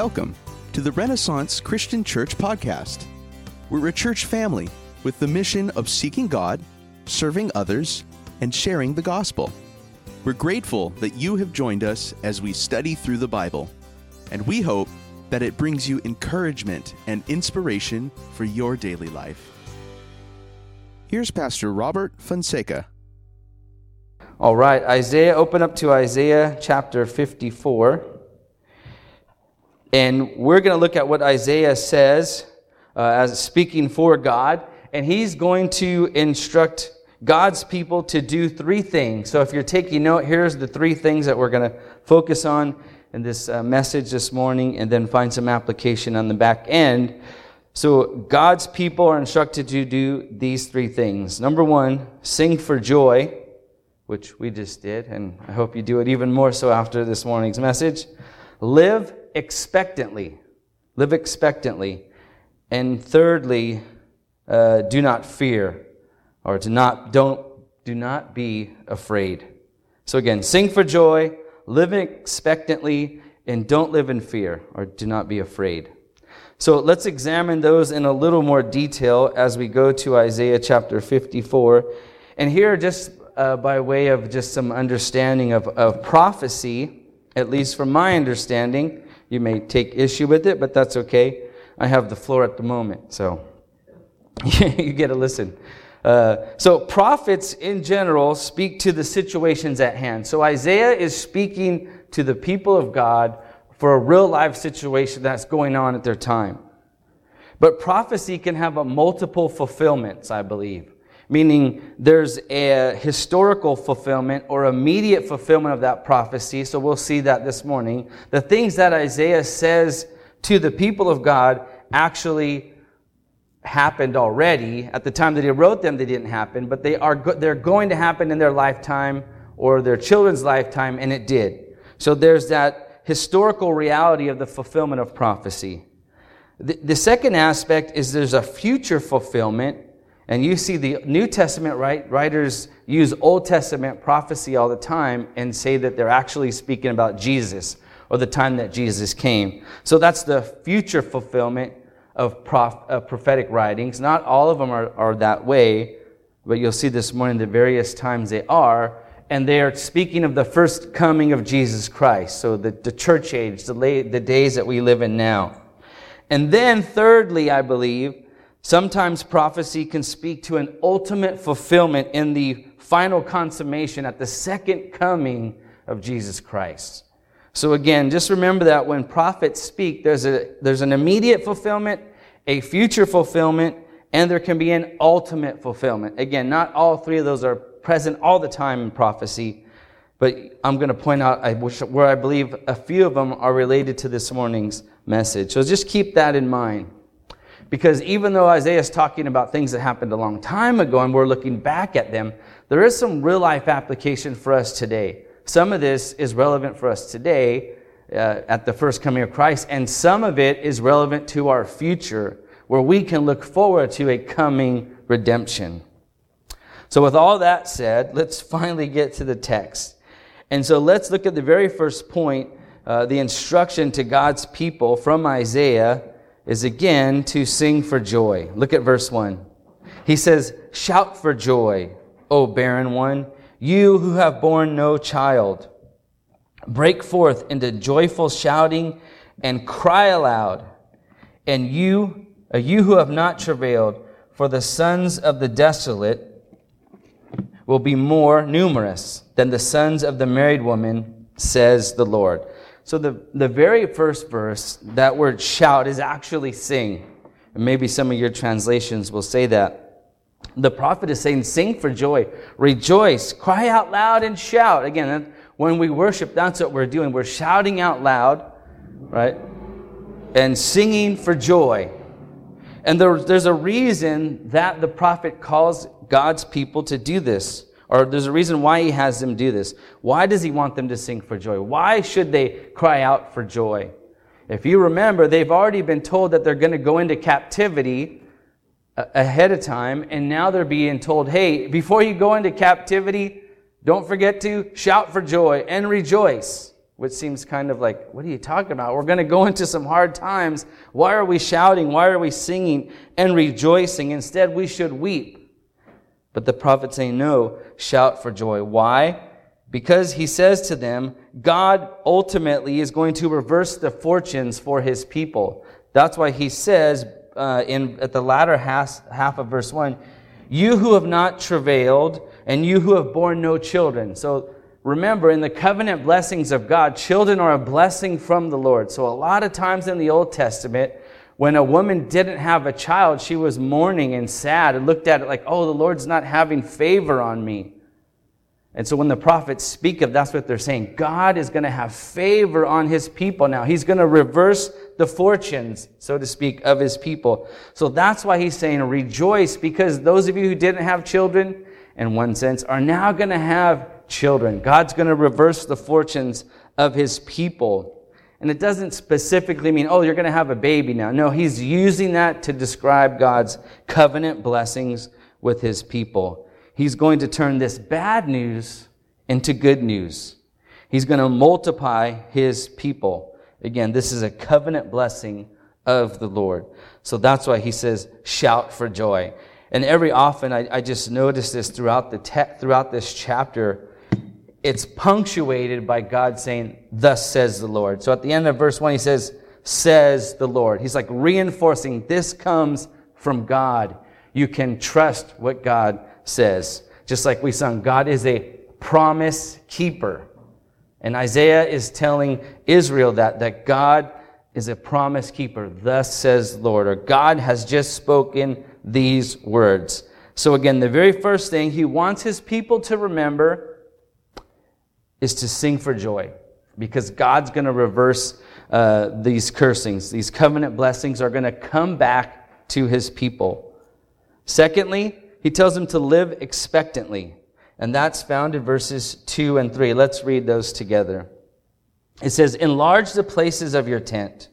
Welcome to the Renaissance Christian Church podcast. We're a church family with the mission of seeking God, serving others, and sharing the gospel. We're grateful that you have joined us as we study through the Bible, and we hope that it brings you encouragement and inspiration for your daily life. Here's Pastor Robert Fonseca. All right, Isaiah, open up to Isaiah chapter 54. And we're going to look at what Isaiah says uh, as speaking for God. And he's going to instruct God's people to do three things. So if you're taking note, here's the three things that we're going to focus on in this uh, message this morning and then find some application on the back end. So God's people are instructed to do these three things. Number one, sing for joy, which we just did, and I hope you do it even more so after this morning's message. Live expectantly. Live expectantly. And thirdly, uh, do not fear, or do not don't do not be afraid. So again, sing for joy, live expectantly, and don't live in fear, or do not be afraid. So let's examine those in a little more detail as we go to Isaiah chapter 54. And here, just uh, by way of just some understanding of, of prophecy, at least from my understanding, you may take issue with it, but that's okay. I have the floor at the moment, so you get to listen. Uh, so, prophets in general speak to the situations at hand. So, Isaiah is speaking to the people of God for a real life situation that's going on at their time. But prophecy can have a multiple fulfillments, I believe meaning there's a historical fulfillment or immediate fulfillment of that prophecy. So we'll see that this morning. The things that Isaiah says to the people of God actually happened already. At the time that he wrote them, they didn't happen, but they are go- they're going to happen in their lifetime or their children's lifetime, and it did. So there's that historical reality of the fulfillment of prophecy. The, the second aspect is there's a future fulfillment and you see the New Testament writers use Old Testament prophecy all the time and say that they're actually speaking about Jesus or the time that Jesus came. So that's the future fulfillment of prof, uh, prophetic writings. Not all of them are, are that way, but you'll see this morning the various times they are. And they are speaking of the first coming of Jesus Christ. So the, the church age, the, the days that we live in now. And then, thirdly, I believe, Sometimes prophecy can speak to an ultimate fulfillment in the final consummation at the second coming of Jesus Christ. So again, just remember that when prophets speak, there's, a, there's an immediate fulfillment, a future fulfillment, and there can be an ultimate fulfillment. Again, not all three of those are present all the time in prophecy, but I'm going to point out where I believe a few of them are related to this morning's message. So just keep that in mind. Because even though Isaiah is talking about things that happened a long time ago and we're looking back at them, there is some real life application for us today. Some of this is relevant for us today uh, at the first coming of Christ, and some of it is relevant to our future where we can look forward to a coming redemption. So, with all that said, let's finally get to the text. And so, let's look at the very first point uh, the instruction to God's people from Isaiah is again to sing for joy. Look at verse 1. He says, Shout for joy, O barren one, you who have borne no child. Break forth into joyful shouting and cry aloud. And you, uh, you who have not travailed, for the sons of the desolate will be more numerous than the sons of the married woman, says the Lord. So the, the very first verse, that word shout is actually sing. And maybe some of your translations will say that. The prophet is saying, sing for joy, rejoice, cry out loud and shout. Again, when we worship, that's what we're doing. We're shouting out loud, right? And singing for joy. And there, there's a reason that the prophet calls God's people to do this. Or there's a reason why he has them do this. Why does he want them to sing for joy? Why should they cry out for joy? If you remember, they've already been told that they're going to go into captivity uh, ahead of time, and now they're being told, hey, before you go into captivity, don't forget to shout for joy and rejoice. which seems kind of like, what are you talking about? We're going to go into some hard times. Why are we shouting? Why are we singing and rejoicing? Instead, we should weep. But the prophet saying, no, shout for joy. Why? Because he says to them, God ultimately is going to reverse the fortunes for his people. That's why he says uh, in at the latter half, half of verse 1, you who have not travailed and you who have borne no children. So remember, in the covenant blessings of God, children are a blessing from the Lord. So a lot of times in the Old Testament, when a woman didn't have a child, she was mourning and sad and looked at it like, oh, the Lord's not having favor on me. And so when the prophets speak of that's what they're saying. God is going to have favor on his people now. He's going to reverse the fortunes, so to speak, of his people. So that's why he's saying rejoice because those of you who didn't have children, in one sense, are now going to have children. God's going to reverse the fortunes of his people. And it doesn't specifically mean, oh, you're going to have a baby now. No, he's using that to describe God's covenant blessings with his people. He's going to turn this bad news into good news. He's going to multiply his people. Again, this is a covenant blessing of the Lord. So that's why he says, shout for joy. And every often, I, I just notice this throughout the te- throughout this chapter. It's punctuated by God saying, "Thus says the Lord." So at the end of verse one, he says, "Says the Lord." He's like reinforcing this comes from God. You can trust what God says. Just like we sung, God is a promise keeper. And Isaiah is telling Israel that, that God is a promise keeper. Thus says Lord, or God has just spoken these words. So again, the very first thing he wants his people to remember is to sing for joy because God's going to reverse uh, these cursings. These covenant blessings are going to come back to his people. Secondly, he tells them to live expectantly. And that's found in verses 2 and 3. Let's read those together. It says, Enlarge the places of your tent,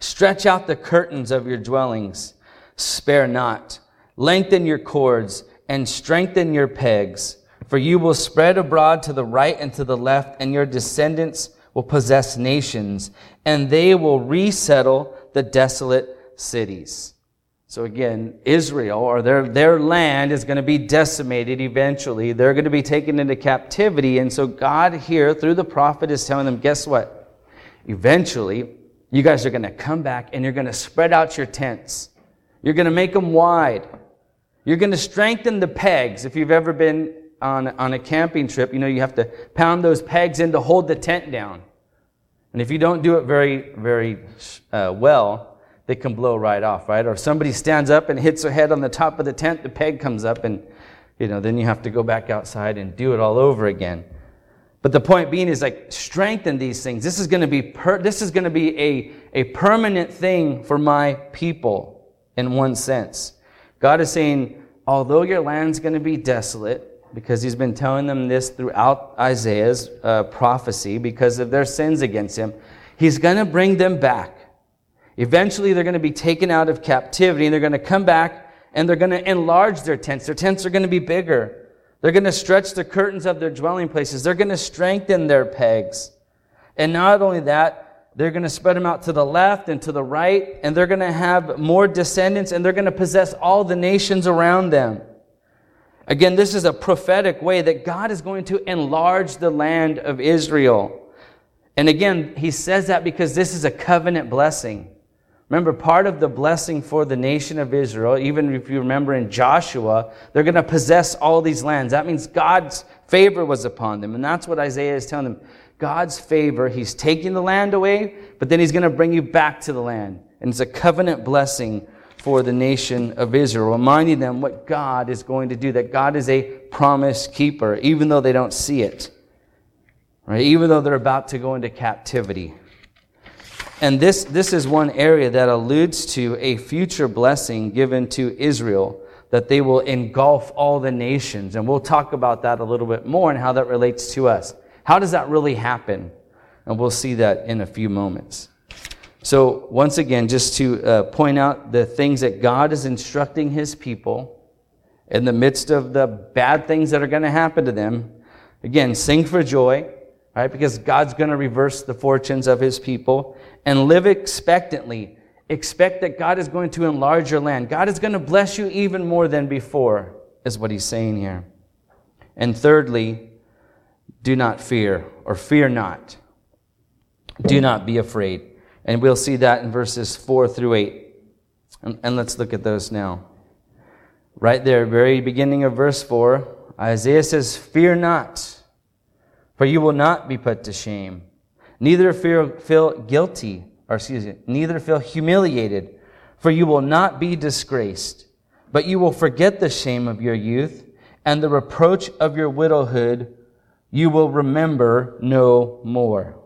stretch out the curtains of your dwellings, spare not, lengthen your cords, and strengthen your pegs. For you will spread abroad to the right and to the left, and your descendants will possess nations, and they will resettle the desolate cities. So again, Israel or their, their land is going to be decimated eventually. They're going to be taken into captivity. And so God here, through the prophet, is telling them, guess what? Eventually, you guys are going to come back and you're going to spread out your tents. You're going to make them wide. You're going to strengthen the pegs. If you've ever been on, on a camping trip, you know you have to pound those pegs in to hold the tent down. And if you don't do it very, very uh, well, they can blow right off, right? Or if somebody stands up and hits their head on the top of the tent, the peg comes up and, you know, then you have to go back outside and do it all over again. But the point being is like strengthen these things. This is going to be per- this is going to be a, a permanent thing for my people in one sense. God is saying, although your land's going to be desolate, because he's been telling them this throughout Isaiah's uh, prophecy because of their sins against him, he's going to bring them back. Eventually, they're going to be taken out of captivity and they're going to come back and they're going to enlarge their tents. Their tents are going to be bigger. They're going to stretch the curtains of their dwelling places. They're going to strengthen their pegs. And not only that, they're going to spread them out to the left and to the right, and they're going to have more descendants, and they're going to possess all the nations around them. Again, this is a prophetic way that God is going to enlarge the land of Israel. And again, he says that because this is a covenant blessing. Remember, part of the blessing for the nation of Israel, even if you remember in Joshua, they're going to possess all these lands. That means God's favor was upon them. And that's what Isaiah is telling them. God's favor, He's taking the land away, but then He's going to bring you back to the land. And it's a covenant blessing for the nation of Israel, reminding them what God is going to do, that God is a promise keeper, even though they don't see it. Right? Even though they're about to go into captivity. And this, this is one area that alludes to a future blessing given to Israel, that they will engulf all the nations. And we'll talk about that a little bit more and how that relates to us. How does that really happen? And we'll see that in a few moments. So, once again, just to uh, point out the things that God is instructing his people in the midst of the bad things that are going to happen to them. Again, sing for joy, right? Because God's going to reverse the fortunes of his people and live expectantly. Expect that God is going to enlarge your land. God is going to bless you even more than before, is what he's saying here. And thirdly, do not fear or fear not. Do not be afraid. And we'll see that in verses 4 through 8. And, and let's look at those now. Right there, very beginning of verse 4, Isaiah says, Fear not, for you will not be put to shame. Neither feel, feel guilty, or excuse me, neither feel humiliated, for you will not be disgraced, but you will forget the shame of your youth, and the reproach of your widowhood you will remember no more.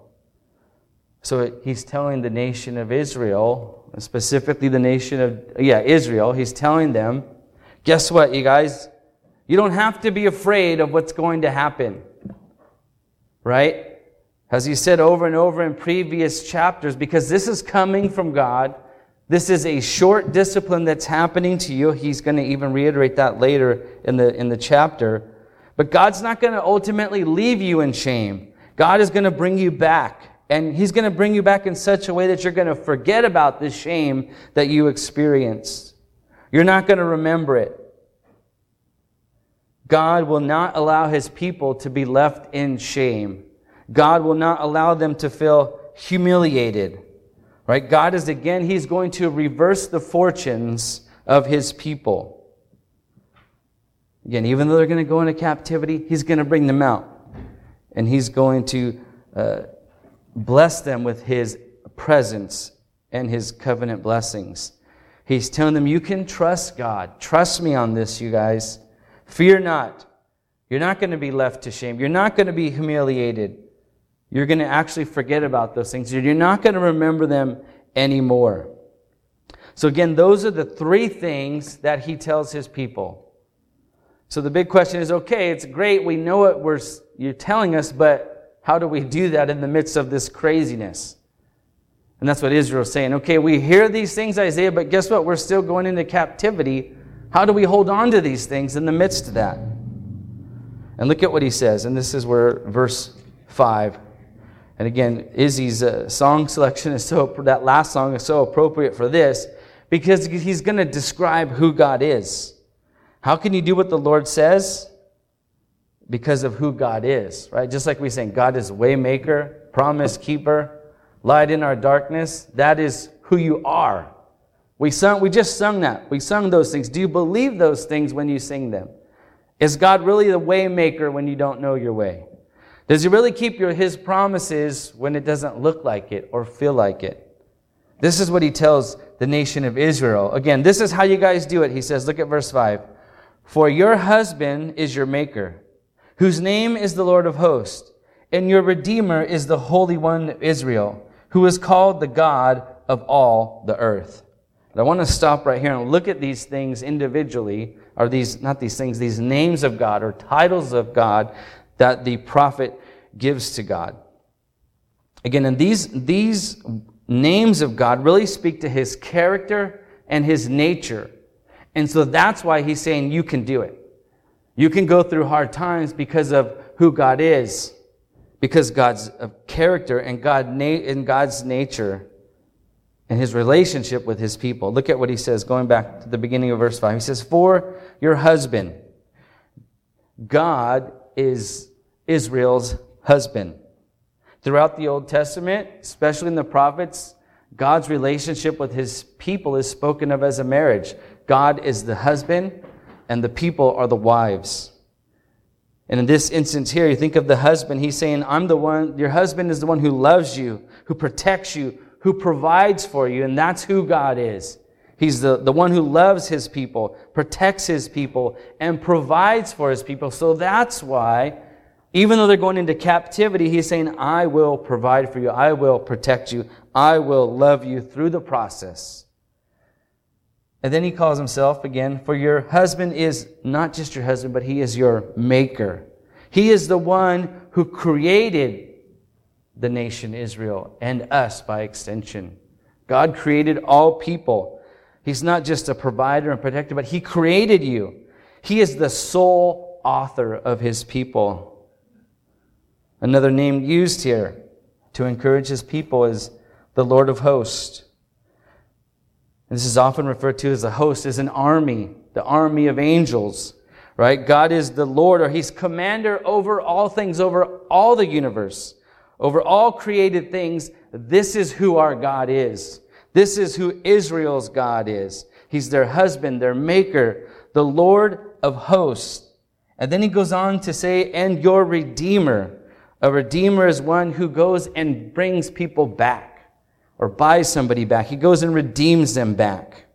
So he's telling the nation of Israel, specifically the nation of, yeah, Israel, he's telling them, guess what, you guys? You don't have to be afraid of what's going to happen. Right? As he said over and over in previous chapters, because this is coming from God. This is a short discipline that's happening to you. He's going to even reiterate that later in the, in the chapter. But God's not going to ultimately leave you in shame. God is going to bring you back. And He's going to bring you back in such a way that you're going to forget about the shame that you experienced. You're not going to remember it. God will not allow His people to be left in shame. God will not allow them to feel humiliated. Right? God is again, He's going to reverse the fortunes of His people. Again, even though they're going to go into captivity, He's going to bring them out. And He's going to uh, bless them with His presence and His covenant blessings. He's telling them, You can trust God. Trust me on this, you guys. Fear not. You're not going to be left to shame. You're not going to be humiliated. You're going to actually forget about those things. You're not going to remember them anymore. So, again, those are the three things that he tells his people. So, the big question is okay, it's great. We know what we're, you're telling us, but how do we do that in the midst of this craziness? And that's what Israel's saying. Okay, we hear these things, Isaiah, but guess what? We're still going into captivity. How do we hold on to these things in the midst of that? And look at what he says, and this is where verse 5. And again, Izzy's uh, song selection is so, that last song is so appropriate for this because he's going to describe who God is. How can you do what the Lord says? Because of who God is, right? Just like we saying, God is waymaker, promise keeper, light in our darkness. That is who you are. We sung, we just sung that. We sung those things. Do you believe those things when you sing them? Is God really the waymaker when you don't know your way? Does he really keep your, his promises when it doesn't look like it or feel like it? This is what he tells the nation of Israel. Again, this is how you guys do it. He says, look at verse 5. For your husband is your maker, whose name is the Lord of hosts, and your redeemer is the Holy One of Israel, who is called the God of all the earth. I want to stop right here and look at these things individually, or these, not these things, these names of God or titles of God that the prophet gives to God. Again, and these, these names of God really speak to his character and his nature. And so that's why he's saying you can do it. You can go through hard times because of who God is, because God's uh, character and God and God's nature and his relationship with his people. Look at what he says, going back to the beginning of verse 5. He says, For your husband, God is Israel's husband. Throughout the Old Testament, especially in the prophets, God's relationship with his people is spoken of as a marriage. God is the husband, and the people are the wives. And in this instance here, you think of the husband, he's saying, I'm the one, your husband is the one who loves you, who protects you, who provides for you, and that's who God is. He's the, the one who loves his people, protects his people, and provides for his people. So that's why, even though they're going into captivity, he's saying, I will provide for you, I will protect you, I will love you through the process. And then he calls himself again, for your husband is not just your husband, but he is your maker. He is the one who created the nation Israel and us by extension. God created all people. He's not just a provider and protector, but He created you. He is the sole author of His people. Another name used here to encourage his people is the Lord of hosts. This is often referred to as a host, as an army, the army of angels, right? God is the Lord, or He's commander over all things, over all the universe, over all created things. This is who our God is. This is who Israel's God is. He's their husband, their maker, the Lord of hosts. And then he goes on to say, and your redeemer. A redeemer is one who goes and brings people back or buys somebody back. He goes and redeems them back.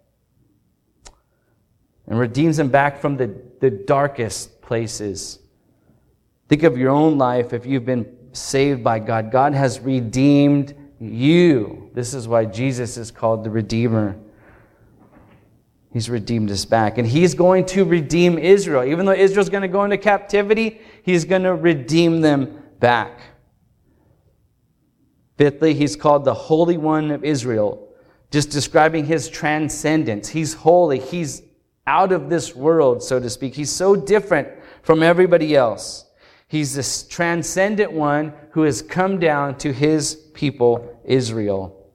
And redeems them back from the, the darkest places. Think of your own life if you've been saved by God. God has redeemed you. This is why Jesus is called the Redeemer. He's redeemed us back. And He's going to redeem Israel. Even though Israel's going to go into captivity, He's going to redeem them back. Fifthly, He's called the Holy One of Israel, just describing His transcendence. He's holy. He's out of this world, so to speak. He's so different from everybody else. He's this transcendent one who has come down to His people, Israel.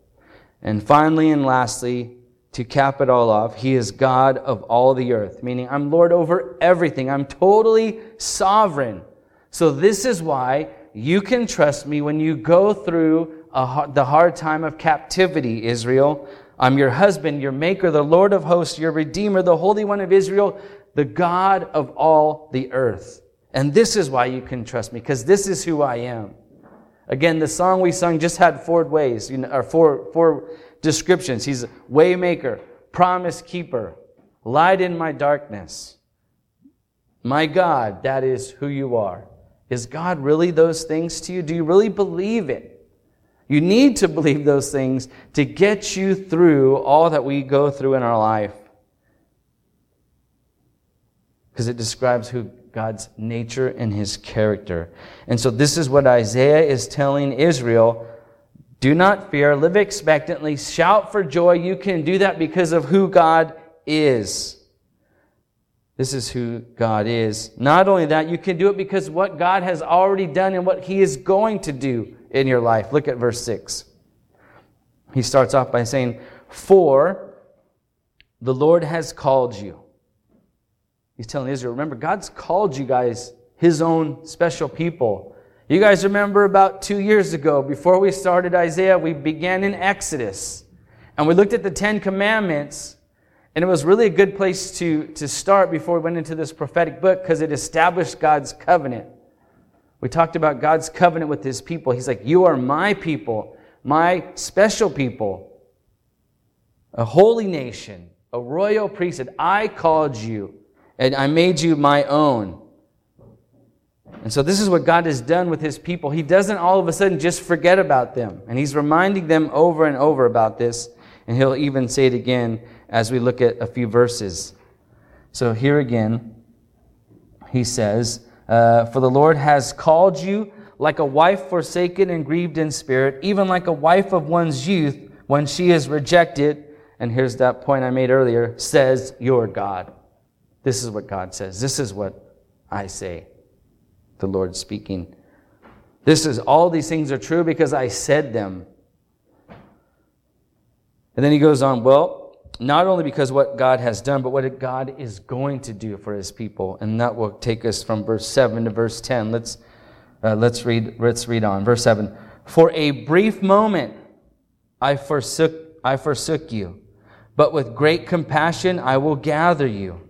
And finally and lastly, to cap it all off, he is God of all the earth, meaning I'm Lord over everything. I'm totally sovereign. So this is why you can trust me when you go through the hard time of captivity, Israel. I'm your husband, your maker, the Lord of hosts, your redeemer, the Holy One of Israel, the God of all the earth. And this is why you can trust me, because this is who I am. Again, the song we sung just had four ways, you know, or four, four descriptions. He's waymaker, promise keeper, light in my darkness. My God, that is who you are. Is God really those things to you? Do you really believe it? You need to believe those things to get you through all that we go through in our life. Because it describes who God's nature and his character. And so this is what Isaiah is telling Israel do not fear. Live expectantly. Shout for joy. You can do that because of who God is. This is who God is. Not only that, you can do it because what God has already done and what He is going to do in your life. Look at verse 6. He starts off by saying, For the Lord has called you. He's telling Israel, remember, God's called you guys His own special people. You guys remember about two years ago, before we started Isaiah, we began in Exodus. And we looked at the Ten Commandments. And it was really a good place to, to start before we went into this prophetic book because it established God's covenant. We talked about God's covenant with his people. He's like, You are my people, my special people, a holy nation, a royal priesthood. I called you, and I made you my own. And so, this is what God has done with his people. He doesn't all of a sudden just forget about them. And he's reminding them over and over about this. And he'll even say it again as we look at a few verses. So, here again, he says, uh, For the Lord has called you like a wife forsaken and grieved in spirit, even like a wife of one's youth when she is rejected. And here's that point I made earlier says, Your God. This is what God says. This is what I say the Lord speaking. This is all these things are true because I said them. And then he goes on, well, not only because what God has done, but what God is going to do for his people. And that will take us from verse 7 to verse 10. Let's, uh, let's, read, let's read on. Verse 7. For a brief moment I forsook, I forsook you, but with great compassion I will gather you.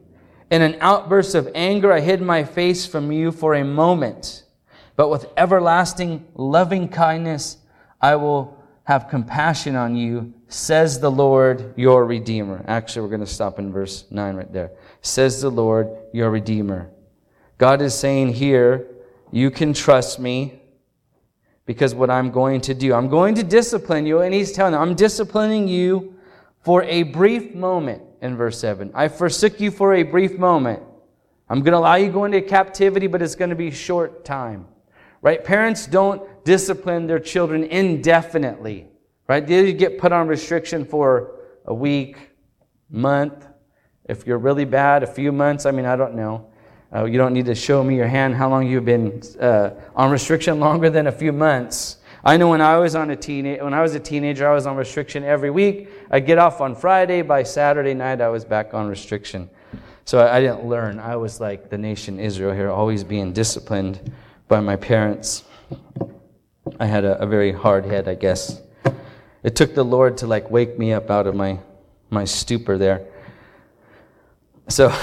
In an outburst of anger, I hid my face from you for a moment. But with everlasting loving kindness, I will have compassion on you, says the Lord, your Redeemer. Actually, we're going to stop in verse 9 right there. Says the Lord, your Redeemer. God is saying here, you can trust me because what I'm going to do. I'm going to discipline you, and He's telling them, I'm disciplining you for a brief moment in verse 7. I forsook you for a brief moment. I'm going to allow you to go into captivity, but it's going to be short time. Right? Parents don't discipline their children indefinitely. Right? You get put on restriction for a week, month. If you're really bad, a few months. I mean, I don't know. Uh, you don't need to show me your hand how long you've been uh, on restriction longer than a few months. I know when I was on a teen, when I was a teenager, I was on restriction every week. I'd get off on Friday. By Saturday night, I was back on restriction. So I, I didn't learn. I was like the nation Israel here, always being disciplined by my parents. I had a, a very hard head, I guess. It took the Lord to like wake me up out of my my stupor there. So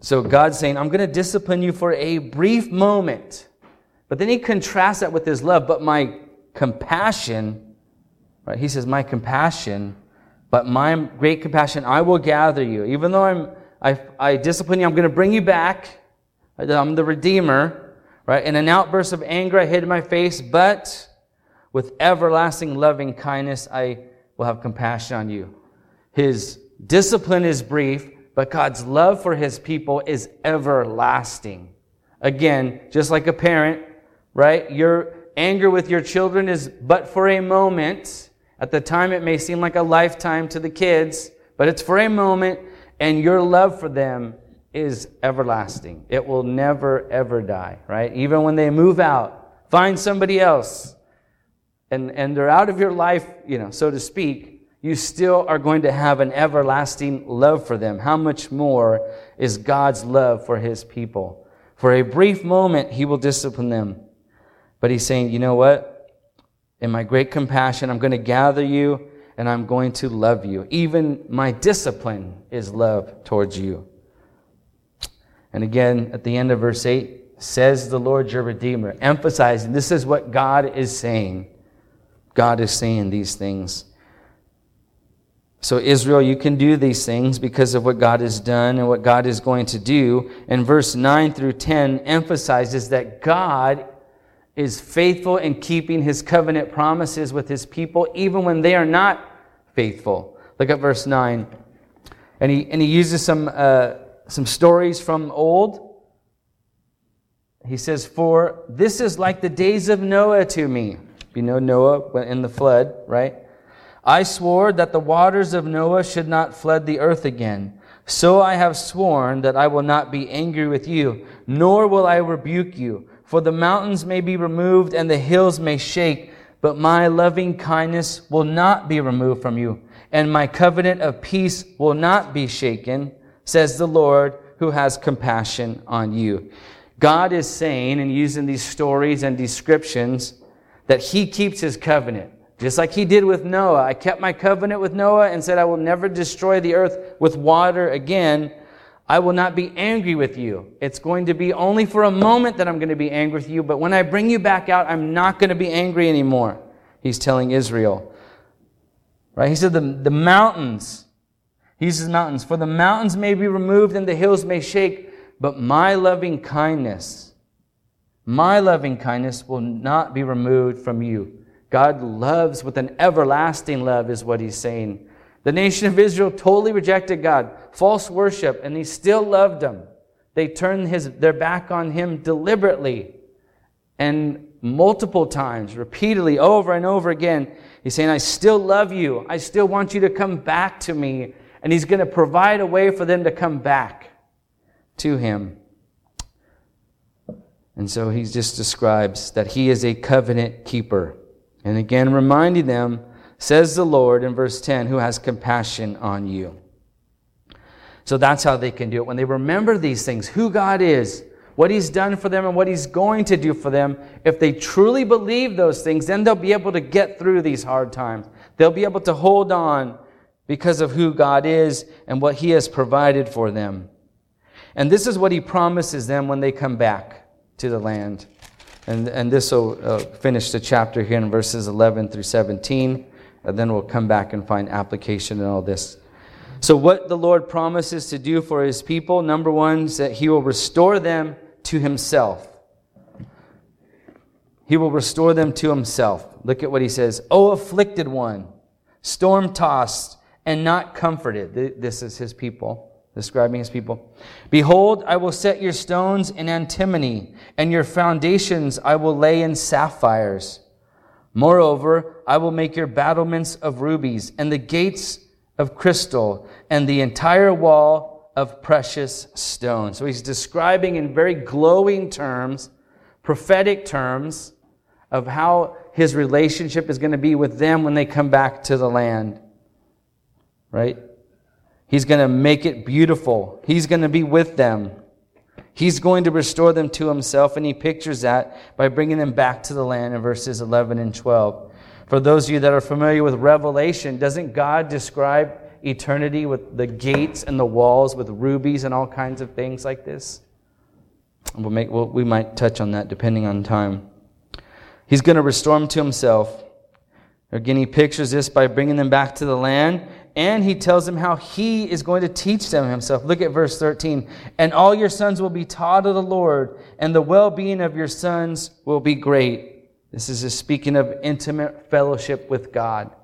So God's saying, I'm going to discipline you for a brief moment. But then he contrasts that with his love. But my compassion, right? He says, My compassion, but my great compassion, I will gather you. Even though I'm, I, I discipline you, I'm going to bring you back. I'm the Redeemer, right? In an outburst of anger, I hid my face, but with everlasting loving kindness, I will have compassion on you. His discipline is brief, but God's love for his people is everlasting. Again, just like a parent, right? Your anger with your children is but for a moment. At the time, it may seem like a lifetime to the kids, but it's for a moment, and your love for them is everlasting. It will never, ever die, right? Even when they move out, find somebody else, and, and they're out of your life, you know, so to speak, you still are going to have an everlasting love for them. How much more is God's love for his people? For a brief moment, he will discipline them. But he's saying, you know what? In my great compassion, I'm going to gather you and I'm going to love you. Even my discipline is love towards you. And again, at the end of verse 8, says the Lord your Redeemer, emphasizing this is what God is saying. God is saying these things. So, Israel, you can do these things because of what God has done and what God is going to do. And verse 9 through 10 emphasizes that God is faithful in keeping his covenant promises with his people, even when they are not faithful. Look at verse 9. And he, and he uses some, uh, some stories from old. He says, For this is like the days of Noah to me. You know Noah in the flood, right? I swore that the waters of Noah should not flood the earth again. So I have sworn that I will not be angry with you, nor will I rebuke you. For the mountains may be removed and the hills may shake, but my loving kindness will not be removed from you, and my covenant of peace will not be shaken, says the Lord who has compassion on you. God is saying and using these stories and descriptions that he keeps his covenant. Just like he did with Noah. I kept my covenant with Noah and said, I will never destroy the earth with water again. I will not be angry with you. It's going to be only for a moment that I'm going to be angry with you, but when I bring you back out, I'm not going to be angry anymore. He's telling Israel. Right? He said, the, the mountains, he uses mountains, for the mountains may be removed and the hills may shake, but my loving kindness, my loving kindness will not be removed from you. God loves with an everlasting love, is what he's saying. The nation of Israel totally rejected God, false worship, and he still loved them. They turned his, their back on him deliberately and multiple times, repeatedly, over and over again. He's saying, I still love you. I still want you to come back to me. And he's going to provide a way for them to come back to him. And so he just describes that he is a covenant keeper. And again, reminding them, says the Lord in verse 10, who has compassion on you. So that's how they can do it. When they remember these things, who God is, what He's done for them, and what He's going to do for them, if they truly believe those things, then they'll be able to get through these hard times. They'll be able to hold on because of who God is and what He has provided for them. And this is what He promises them when they come back to the land. And, and this will uh, finish the chapter here in verses 11 through 17. And then we'll come back and find application in all this. So, what the Lord promises to do for his people, number one, is that he will restore them to himself. He will restore them to himself. Look at what he says. O afflicted one, storm tossed and not comforted. This is his people describing his people. Behold, I will set your stones in antimony, and your foundations I will lay in sapphires. Moreover, I will make your battlements of rubies, and the gates of crystal, and the entire wall of precious stones. So he's describing in very glowing terms, prophetic terms, of how his relationship is going to be with them when they come back to the land. Right? He's going to make it beautiful. He's going to be with them. He's going to restore them to himself, and he pictures that by bringing them back to the land in verses 11 and 12. For those of you that are familiar with Revelation, doesn't God describe eternity with the gates and the walls with rubies and all kinds of things like this? We'll make, we might touch on that depending on time. He's going to restore them to himself. Again, he pictures this by bringing them back to the land, and he tells them how he is going to teach them himself. Look at verse 13. And all your sons will be taught of the Lord, and the well being of your sons will be great. This is speaking of intimate fellowship with God.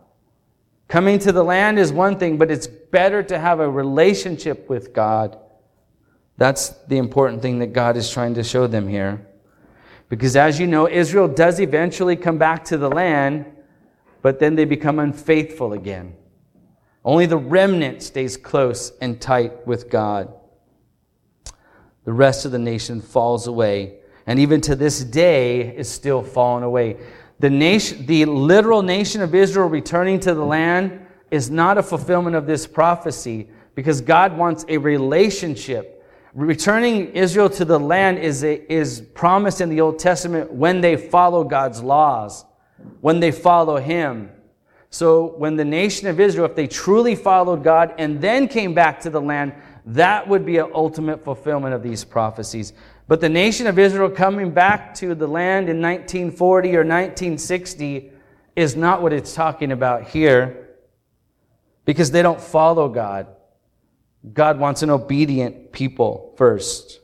Coming to the land is one thing, but it's better to have a relationship with God. That's the important thing that God is trying to show them here. Because as you know, Israel does eventually come back to the land, but then they become unfaithful again. Only the remnant stays close and tight with God. The rest of the nation falls away, and even to this day is still falling away. The nation, the literal nation of Israel returning to the land is not a fulfillment of this prophecy because God wants a relationship Returning Israel to the land is, a, is promised in the Old Testament when they follow God's laws, when they follow Him. So when the nation of Israel, if they truly followed God and then came back to the land, that would be an ultimate fulfillment of these prophecies. But the nation of Israel coming back to the land in 1940 or 1960 is not what it's talking about here because they don't follow God. God wants an obedient people first,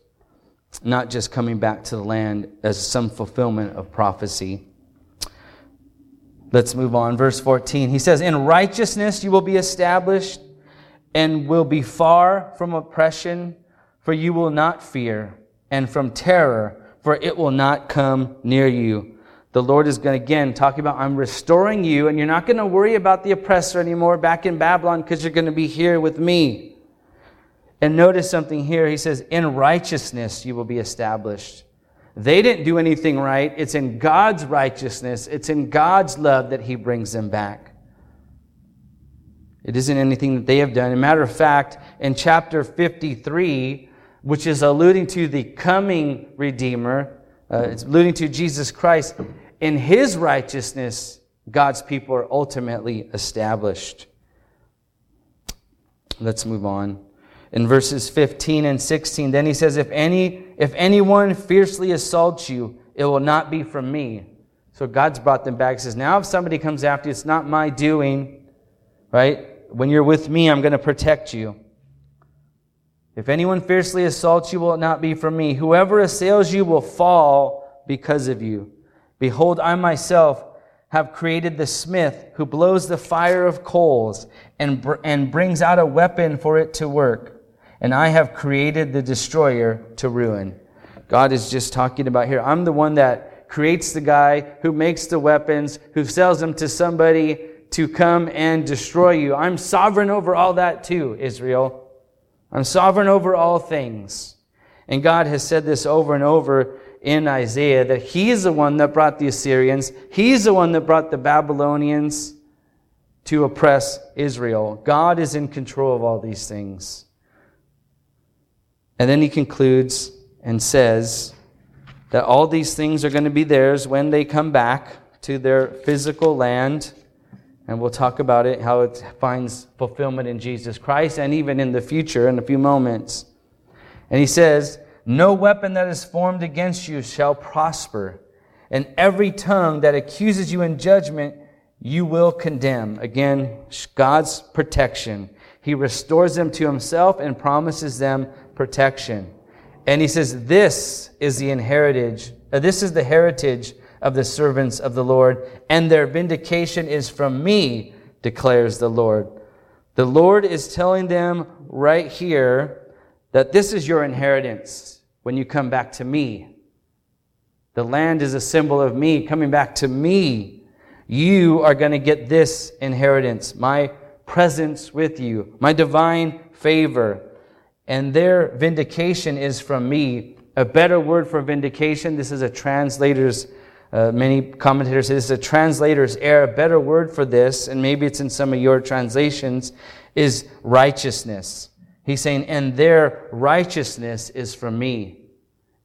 not just coming back to the land as some fulfillment of prophecy. Let's move on. Verse 14. He says, In righteousness you will be established and will be far from oppression, for you will not fear, and from terror, for it will not come near you. The Lord is going to again talk about, I'm restoring you, and you're not going to worry about the oppressor anymore back in Babylon because you're going to be here with me. And notice something here. He says, In righteousness you will be established. They didn't do anything right. It's in God's righteousness, it's in God's love that He brings them back. It isn't anything that they have done. As a matter of fact, in chapter 53, which is alluding to the coming Redeemer, uh, it's alluding to Jesus Christ, in His righteousness, God's people are ultimately established. Let's move on in verses 15 and 16. Then he says, if any, if anyone fiercely assaults you, it will not be from me. So God's brought them back. He says, now if somebody comes after you, it's not my doing, right? When you're with me, I'm going to protect you. If anyone fiercely assaults you, will it not be from me. Whoever assails you will fall because of you. Behold, I myself have created the smith who blows the fire of coals and, br- and brings out a weapon for it to work and I have created the destroyer to ruin. God is just talking about here. I'm the one that creates the guy who makes the weapons, who sells them to somebody to come and destroy you. I'm sovereign over all that too, Israel. I'm sovereign over all things. And God has said this over and over in Isaiah that He's the one that brought the Assyrians, He's the one that brought the Babylonians to oppress Israel. God is in control of all these things. And then he concludes and says that all these things are going to be theirs when they come back to their physical land. And we'll talk about it, how it finds fulfillment in Jesus Christ and even in the future in a few moments. And he says, No weapon that is formed against you shall prosper, and every tongue that accuses you in judgment you will condemn. Again, God's protection. He restores them to himself and promises them protection. And he says, This is the inheritance, uh, this is the heritage of the servants of the Lord, and their vindication is from me, declares the Lord. The Lord is telling them right here that this is your inheritance when you come back to me. The land is a symbol of me coming back to me. You are going to get this inheritance, my presence with you, my divine favor. And their vindication is from me. A better word for vindication, this is a translator's, uh, many commentators say this is a translator's error. A better word for this, and maybe it's in some of your translations, is righteousness. He's saying, and their righteousness is from me.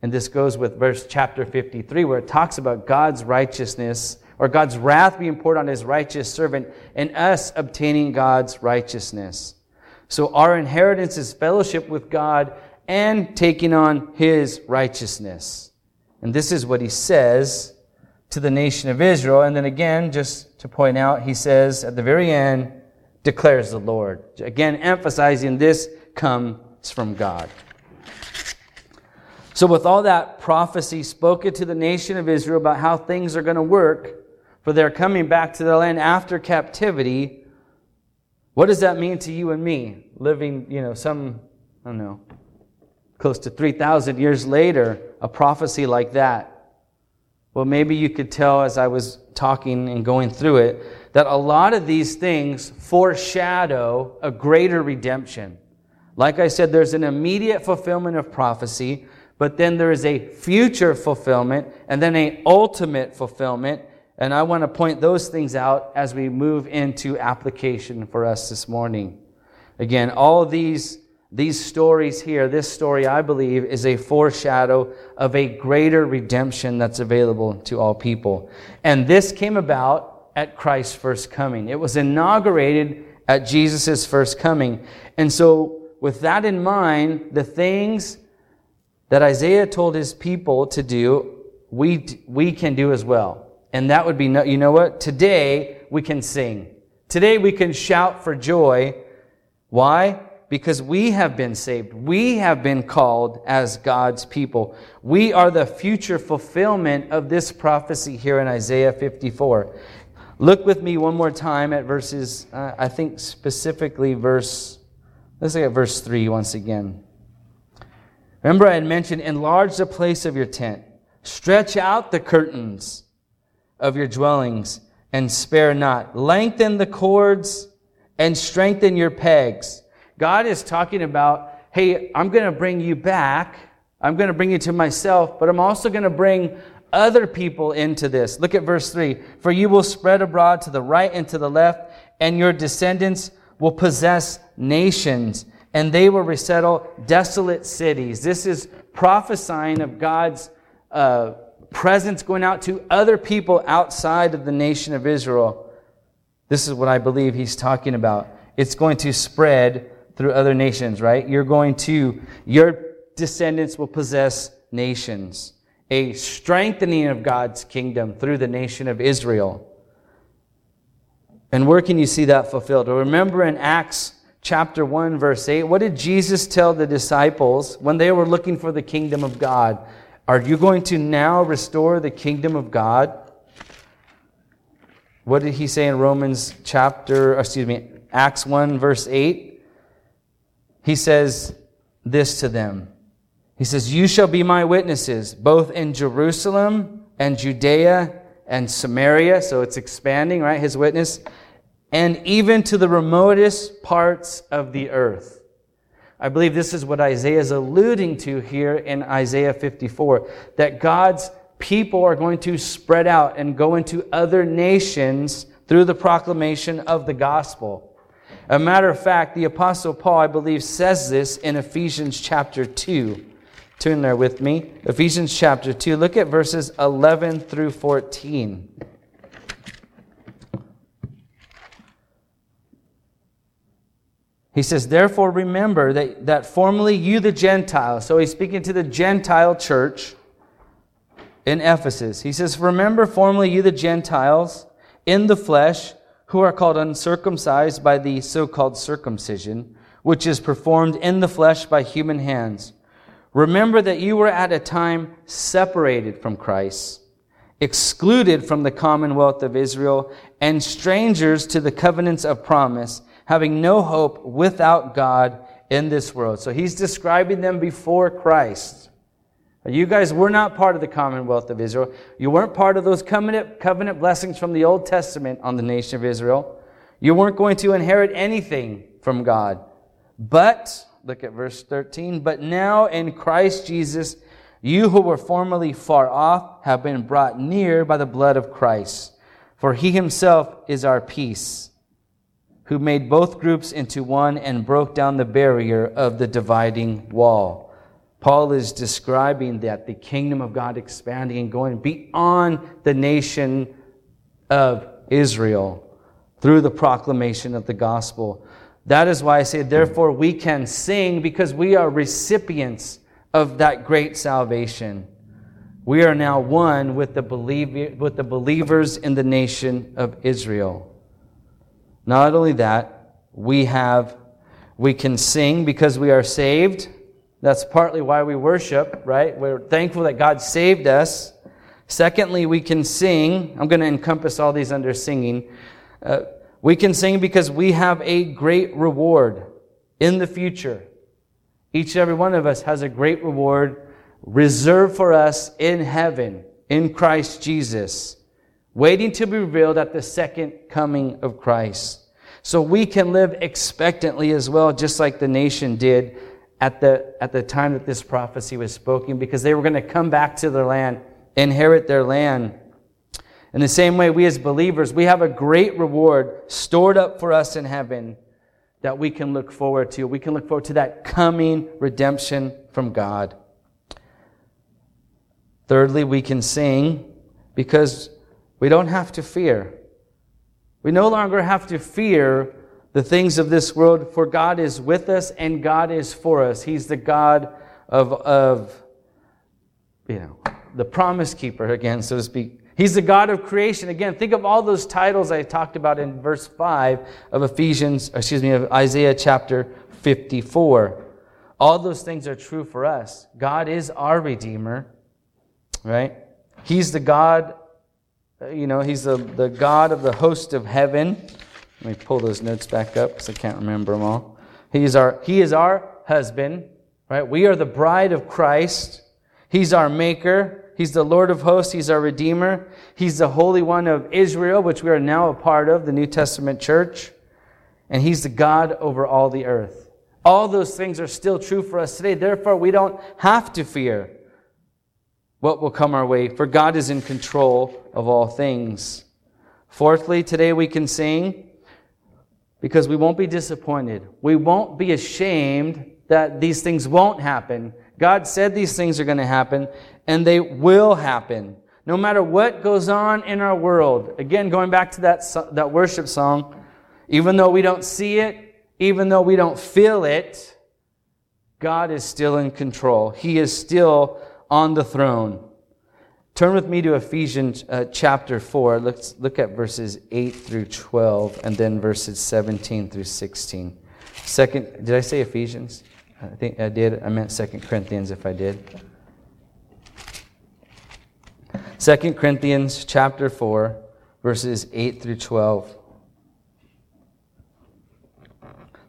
And this goes with verse chapter 53, where it talks about God's righteousness or God's wrath being poured on his righteous servant and us obtaining God's righteousness. So our inheritance is fellowship with God and taking on his righteousness. And this is what he says to the nation of Israel. And then again, just to point out, he says at the very end, declares the Lord. Again, emphasizing this comes from God. So, with all that prophecy spoken to the nation of Israel about how things are going to work for their coming back to their land after captivity, what does that mean to you and me? Living, you know, some, I don't know, close to 3,000 years later, a prophecy like that. Well, maybe you could tell as I was talking and going through it that a lot of these things foreshadow a greater redemption. Like I said, there's an immediate fulfillment of prophecy but then there is a future fulfillment and then a ultimate fulfillment. And I want to point those things out as we move into application for us this morning. Again, all these, these stories here, this story, I believe, is a foreshadow of a greater redemption that's available to all people. And this came about at Christ's first coming. It was inaugurated at Jesus' first coming. And so, with that in mind, the things that Isaiah told his people to do, we, we can do as well. And that would be, no, you know what? Today we can sing. Today we can shout for joy. Why? Because we have been saved. We have been called as God's people. We are the future fulfillment of this prophecy here in Isaiah 54. Look with me one more time at verses, uh, I think specifically verse, let's look at verse 3 once again. Remember, I had mentioned enlarge the place of your tent, stretch out the curtains of your dwellings, and spare not. Lengthen the cords and strengthen your pegs. God is talking about, hey, I'm going to bring you back. I'm going to bring you to myself, but I'm also going to bring other people into this. Look at verse 3. For you will spread abroad to the right and to the left, and your descendants will possess nations and they will resettle desolate cities. This is prophesying of God's uh, presence going out to other people outside of the nation of Israel. This is what I believe he's talking about. It's going to spread through other nations, right? You're going to, your descendants will possess nations. A strengthening of God's kingdom through the nation of Israel. And where can you see that fulfilled? Remember in Acts chapter 1, verse 8, what did Jesus tell the disciples when they were looking for the kingdom of God? Are you going to now restore the kingdom of God? What did he say in Romans chapter, excuse me, Acts 1, verse 8? He says this to them. He says, You shall be my witnesses, both in Jerusalem and Judea and Samaria. So it's expanding, right? His witness and even to the remotest parts of the earth. I believe this is what Isaiah is alluding to here in Isaiah 54 that God's people are going to spread out and go into other nations through the proclamation of the gospel. A matter of fact, the Apostle Paul, I believe, says this in Ephesians chapter 2. Turn there with me. Ephesians chapter 2. Look at verses 11 through 14. He says, Therefore, remember that, that formerly you, the Gentiles, so he's speaking to the Gentile church in Ephesus. He says, Remember formerly you, the Gentiles, in the flesh, who are called uncircumcised by the so called circumcision, which is performed in the flesh by human hands. Remember that you were at a time separated from Christ, excluded from the commonwealth of Israel, and strangers to the covenants of promise having no hope without God in this world. So he's describing them before Christ. You guys were not part of the commonwealth of Israel. You weren't part of those covenant, covenant blessings from the Old Testament on the nation of Israel. You weren't going to inherit anything from God. But Look at verse 13. But now in Christ Jesus, you who were formerly far off have been brought near by the blood of Christ. For he himself is our peace, who made both groups into one and broke down the barrier of the dividing wall. Paul is describing that the kingdom of God expanding and going beyond the nation of Israel through the proclamation of the gospel. That is why I say, therefore, we can sing because we are recipients of that great salvation. We are now one with the, believer, with the believers in the nation of Israel. Not only that, we have, we can sing because we are saved. That's partly why we worship, right? We're thankful that God saved us. Secondly, we can sing. I'm going to encompass all these under singing. Uh, we can sing because we have a great reward in the future. Each and every one of us has a great reward reserved for us in heaven, in Christ Jesus, waiting to be revealed at the second coming of Christ. So we can live expectantly as well, just like the nation did at the, at the time that this prophecy was spoken, because they were going to come back to their land, inherit their land. In the same way, we as believers, we have a great reward stored up for us in heaven that we can look forward to. We can look forward to that coming redemption from God. Thirdly, we can sing because we don't have to fear. We no longer have to fear the things of this world, for God is with us and God is for us. He's the God of, of you know, the promise keeper, again, so to speak. He's the God of creation. Again, think of all those titles I talked about in verse 5 of Ephesians, excuse me, of Isaiah chapter 54. All those things are true for us. God is our Redeemer, right? He's the God, Uh, you know, He's the, the God of the host of heaven. Let me pull those notes back up because I can't remember them all. He's our, he is our husband, right? We are the bride of Christ. He's our maker. He's the Lord of hosts. He's our Redeemer. He's the Holy One of Israel, which we are now a part of, the New Testament church. And He's the God over all the earth. All those things are still true for us today. Therefore, we don't have to fear what will come our way, for God is in control of all things. Fourthly, today we can sing because we won't be disappointed. We won't be ashamed that these things won't happen. God said these things are going to happen, and they will happen. No matter what goes on in our world. Again, going back to that, that worship song, even though we don't see it, even though we don't feel it, God is still in control. He is still on the throne. Turn with me to Ephesians uh, chapter 4. Let's look at verses 8 through 12 and then verses 17 through 16. Second, did I say Ephesians? I think I did. I meant Second Corinthians if I did. Second Corinthians chapter 4, verses 8 through 12.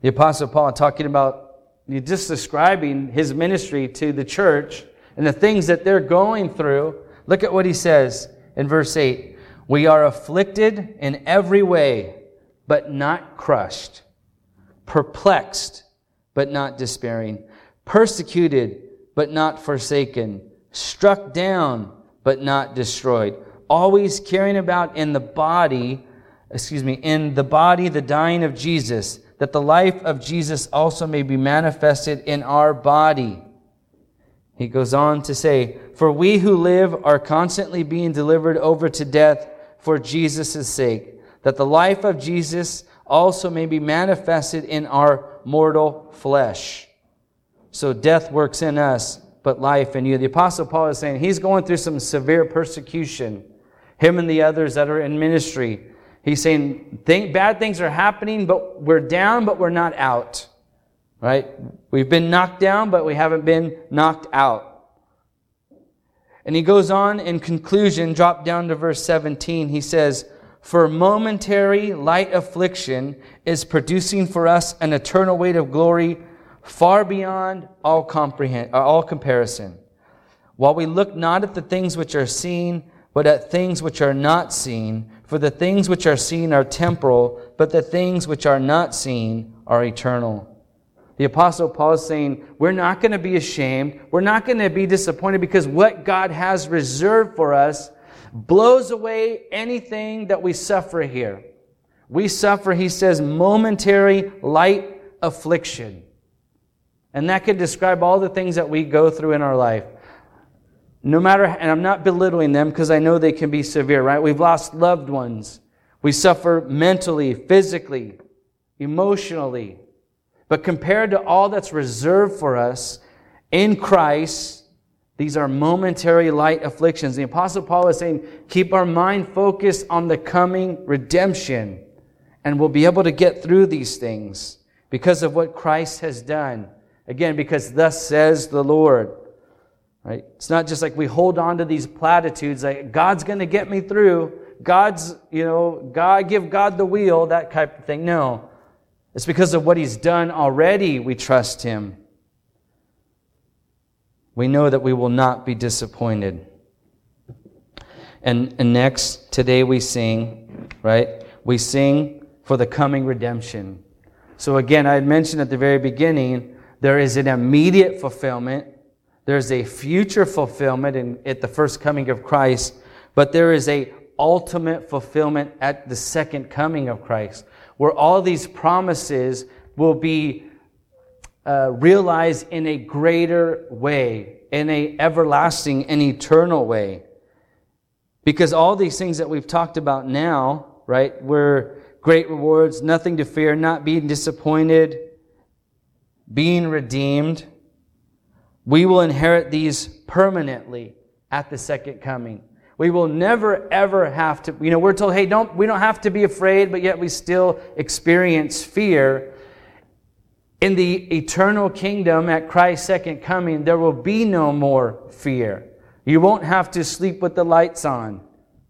The Apostle Paul talking about, just describing his ministry to the church and the things that they're going through Look at what he says in verse 8. We are afflicted in every way, but not crushed, perplexed, but not despairing, persecuted, but not forsaken, struck down, but not destroyed, always carrying about in the body, excuse me, in the body the dying of Jesus, that the life of Jesus also may be manifested in our body. He goes on to say, For we who live are constantly being delivered over to death for Jesus' sake, that the life of Jesus also may be manifested in our mortal flesh. So death works in us, but life in you. The Apostle Paul is saying he's going through some severe persecution. Him and the others that are in ministry. He's saying bad things are happening, but we're down, but we're not out. Right? We've been knocked down, but we haven't been knocked out. And he goes on in conclusion, drop down to verse 17. He says, For momentary light affliction is producing for us an eternal weight of glory far beyond all, comprehend, uh, all comparison. While we look not at the things which are seen, but at things which are not seen. For the things which are seen are temporal, but the things which are not seen are eternal. The Apostle Paul is saying, We're not going to be ashamed. We're not going to be disappointed because what God has reserved for us blows away anything that we suffer here. We suffer, he says, momentary light affliction. And that could describe all the things that we go through in our life. No matter, and I'm not belittling them because I know they can be severe, right? We've lost loved ones. We suffer mentally, physically, emotionally. But compared to all that's reserved for us in Christ, these are momentary light afflictions. The Apostle Paul is saying, keep our mind focused on the coming redemption, and we'll be able to get through these things because of what Christ has done. Again, because thus says the Lord. Right? It's not just like we hold on to these platitudes like God's going to get me through. God's, you know, God give God the wheel, that type of thing. No. It's because of what he's done already we trust him. We know that we will not be disappointed. And, and next, today we sing, right? We sing for the coming redemption. So again, I had mentioned at the very beginning, there is an immediate fulfillment. There's a future fulfillment in, at the first coming of Christ, but there is a ultimate fulfillment at the second coming of Christ where all these promises will be uh, realized in a greater way, in a everlasting and eternal way. Because all these things that we've talked about now, right, were great rewards, nothing to fear, not being disappointed, being redeemed. We will inherit these permanently at the second coming. We will never ever have to, you know, we're told, hey, don't, we don't have to be afraid, but yet we still experience fear. In the eternal kingdom at Christ's second coming, there will be no more fear. You won't have to sleep with the lights on,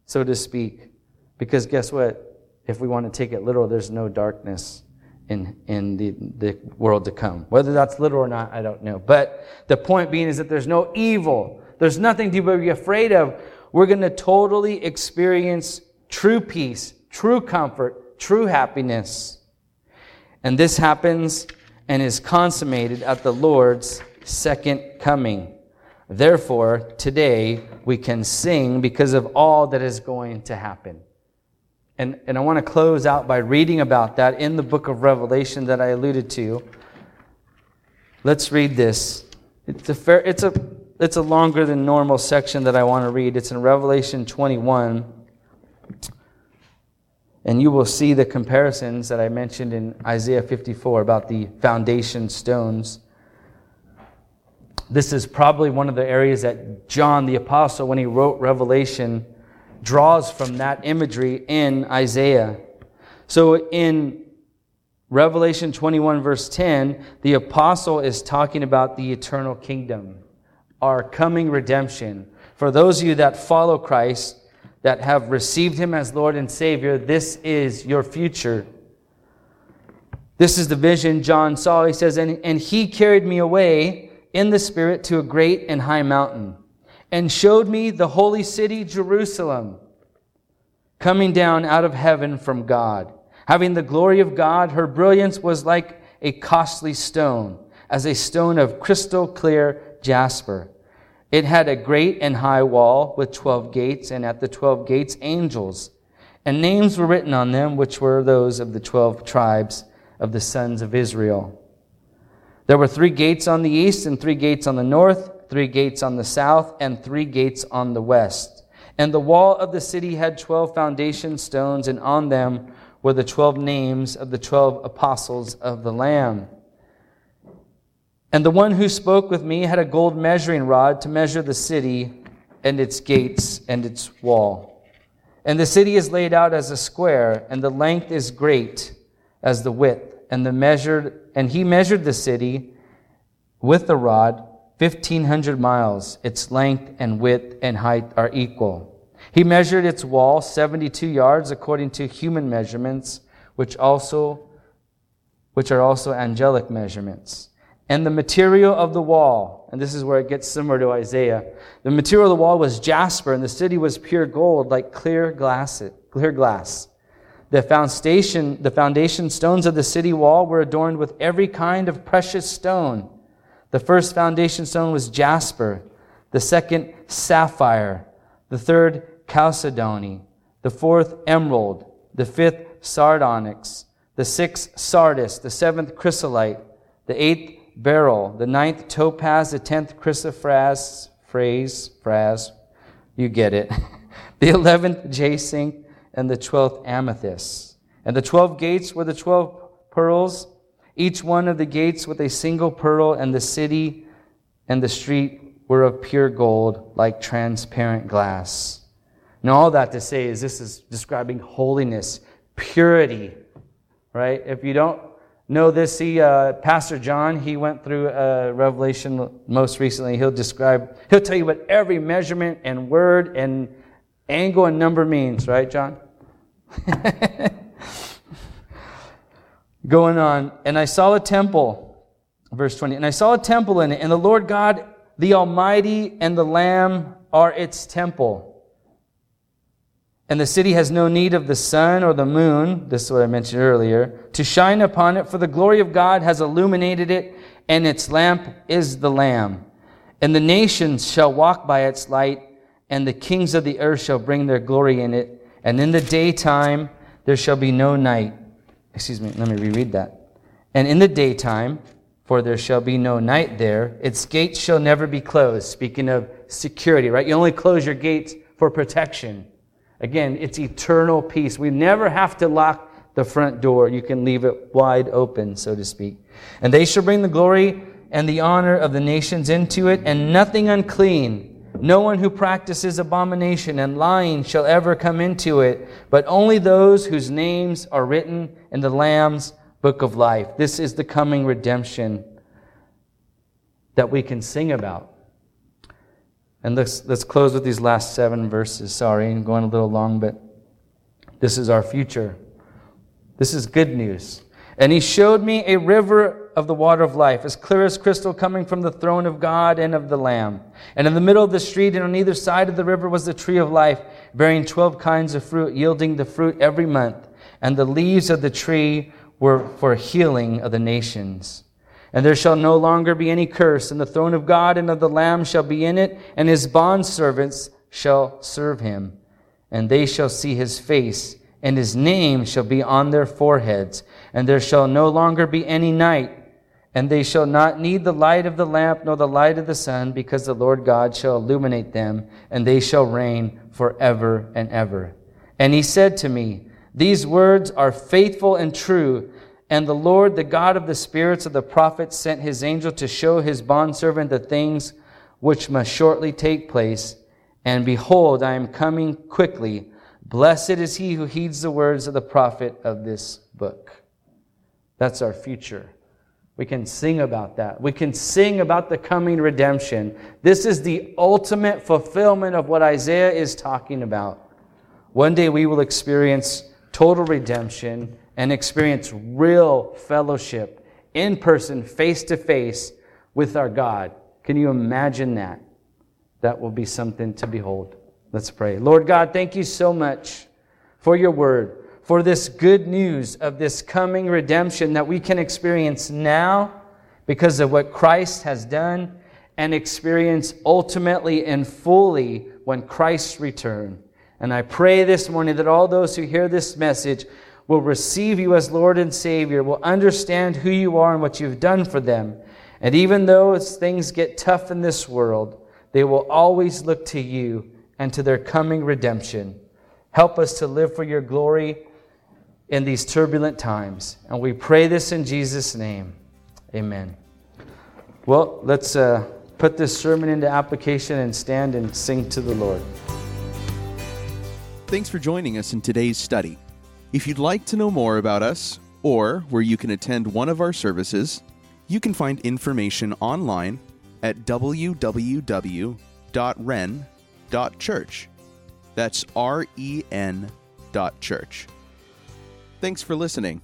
so to speak. Because guess what? If we want to take it literal, there's no darkness in, in the, the world to come. Whether that's literal or not, I don't know. But the point being is that there's no evil. There's nothing to be afraid of we're going to totally experience true peace, true comfort, true happiness. And this happens and is consummated at the Lord's second coming. Therefore, today we can sing because of all that is going to happen. And, and I want to close out by reading about that in the book of Revelation that I alluded to. Let's read this. It's a, fair, it's a it's a longer than normal section that I want to read. It's in Revelation 21. And you will see the comparisons that I mentioned in Isaiah 54 about the foundation stones. This is probably one of the areas that John the Apostle, when he wrote Revelation, draws from that imagery in Isaiah. So in Revelation 21, verse 10, the Apostle is talking about the eternal kingdom our coming redemption. For those of you that follow Christ, that have received him as Lord and Savior, this is your future. This is the vision John saw. He says, and, and he carried me away in the Spirit to a great and high mountain and showed me the holy city, Jerusalem, coming down out of heaven from God. Having the glory of God, her brilliance was like a costly stone, as a stone of crystal clear jasper. It had a great and high wall with 12 gates, and at the 12 gates, angels. And names were written on them, which were those of the 12 tribes of the sons of Israel. There were three gates on the east, and three gates on the north, three gates on the south, and three gates on the west. And the wall of the city had 12 foundation stones, and on them were the 12 names of the 12 apostles of the Lamb. And the one who spoke with me had a gold measuring rod to measure the city and its gates and its wall. And the city is laid out as a square, and the length is great as the width. And the measured and he measured the city with the rod fifteen hundred miles. Its length and width and height are equal. He measured its wall seventy-two yards according to human measurements, which also which are also angelic measurements. And the material of the wall, and this is where it gets similar to Isaiah. The material of the wall was jasper, and the city was pure gold, like clear glass. Clear glass. The foundation, the foundation stones of the city wall were adorned with every kind of precious stone. The first foundation stone was jasper, the second sapphire, the third chalcedony, the fourth emerald, the fifth sardonyx, the sixth sardis, the seventh chrysolite, the eighth beryl, the ninth topaz, the tenth chrysoprase, phrase, phrase, you get it, the eleventh jacinth, and the twelfth amethyst. And the twelve gates were the twelve pearls, each one of the gates with a single pearl, and the city and the street were of pure gold, like transparent glass. And all that to say is this is describing holiness, purity, right? If you don't know this, see, uh, Pastor John, he went through uh, Revelation most recently. He'll describe, he'll tell you what every measurement and word and angle and number means, right, John? Going on, and I saw a temple, verse 20, and I saw a temple in it, and the Lord God, the Almighty, and the Lamb are its temple. And the city has no need of the sun or the moon, this is what I mentioned earlier, to shine upon it, for the glory of God has illuminated it, and its lamp is the Lamb. And the nations shall walk by its light, and the kings of the earth shall bring their glory in it. And in the daytime there shall be no night. Excuse me, let me reread that. And in the daytime, for there shall be no night there, its gates shall never be closed. Speaking of security, right? You only close your gates for protection. Again, it's eternal peace. We never have to lock the front door. You can leave it wide open, so to speak. And they shall bring the glory and the honor of the nations into it, and nothing unclean, no one who practices abomination and lying shall ever come into it, but only those whose names are written in the Lamb's book of life. This is the coming redemption that we can sing about. And let's, let's close with these last seven verses. Sorry, I'm going a little long, but this is our future. This is good news. And he showed me a river of the water of life, as clear as crystal, coming from the throne of God and of the Lamb. And in the middle of the street and on either side of the river was the tree of life, bearing twelve kinds of fruit, yielding the fruit every month. And the leaves of the tree were for healing of the nations. And there shall no longer be any curse, and the throne of God and of the Lamb shall be in it, and his bondservants shall serve him. And they shall see his face, and his name shall be on their foreheads. And there shall no longer be any night, and they shall not need the light of the lamp nor the light of the sun, because the Lord God shall illuminate them, and they shall reign forever and ever. And he said to me, These words are faithful and true. And the Lord, the God of the spirits of the prophets, sent his angel to show his bondservant the things which must shortly take place. And behold, I am coming quickly. Blessed is he who heeds the words of the prophet of this book. That's our future. We can sing about that. We can sing about the coming redemption. This is the ultimate fulfillment of what Isaiah is talking about. One day we will experience total redemption and experience real fellowship in person, face to face with our God. Can you imagine that? That will be something to behold. Let's pray. Lord God, thank you so much for your word, for this good news of this coming redemption that we can experience now because of what Christ has done and experience ultimately and fully when Christ return. And I pray this morning that all those who hear this message will receive you as Lord and Savior, will understand who you are and what you've done for them. And even though things get tough in this world, they will always look to you and to their coming redemption. Help us to live for your glory in these turbulent times. And we pray this in Jesus' name. Amen. Well, let's uh, put this sermon into application and stand and sing to the Lord. Thanks for joining us in today's study. If you'd like to know more about us, or where you can attend one of our services, you can find information online at www.ren.church. That's R E N dot church. Thanks for listening.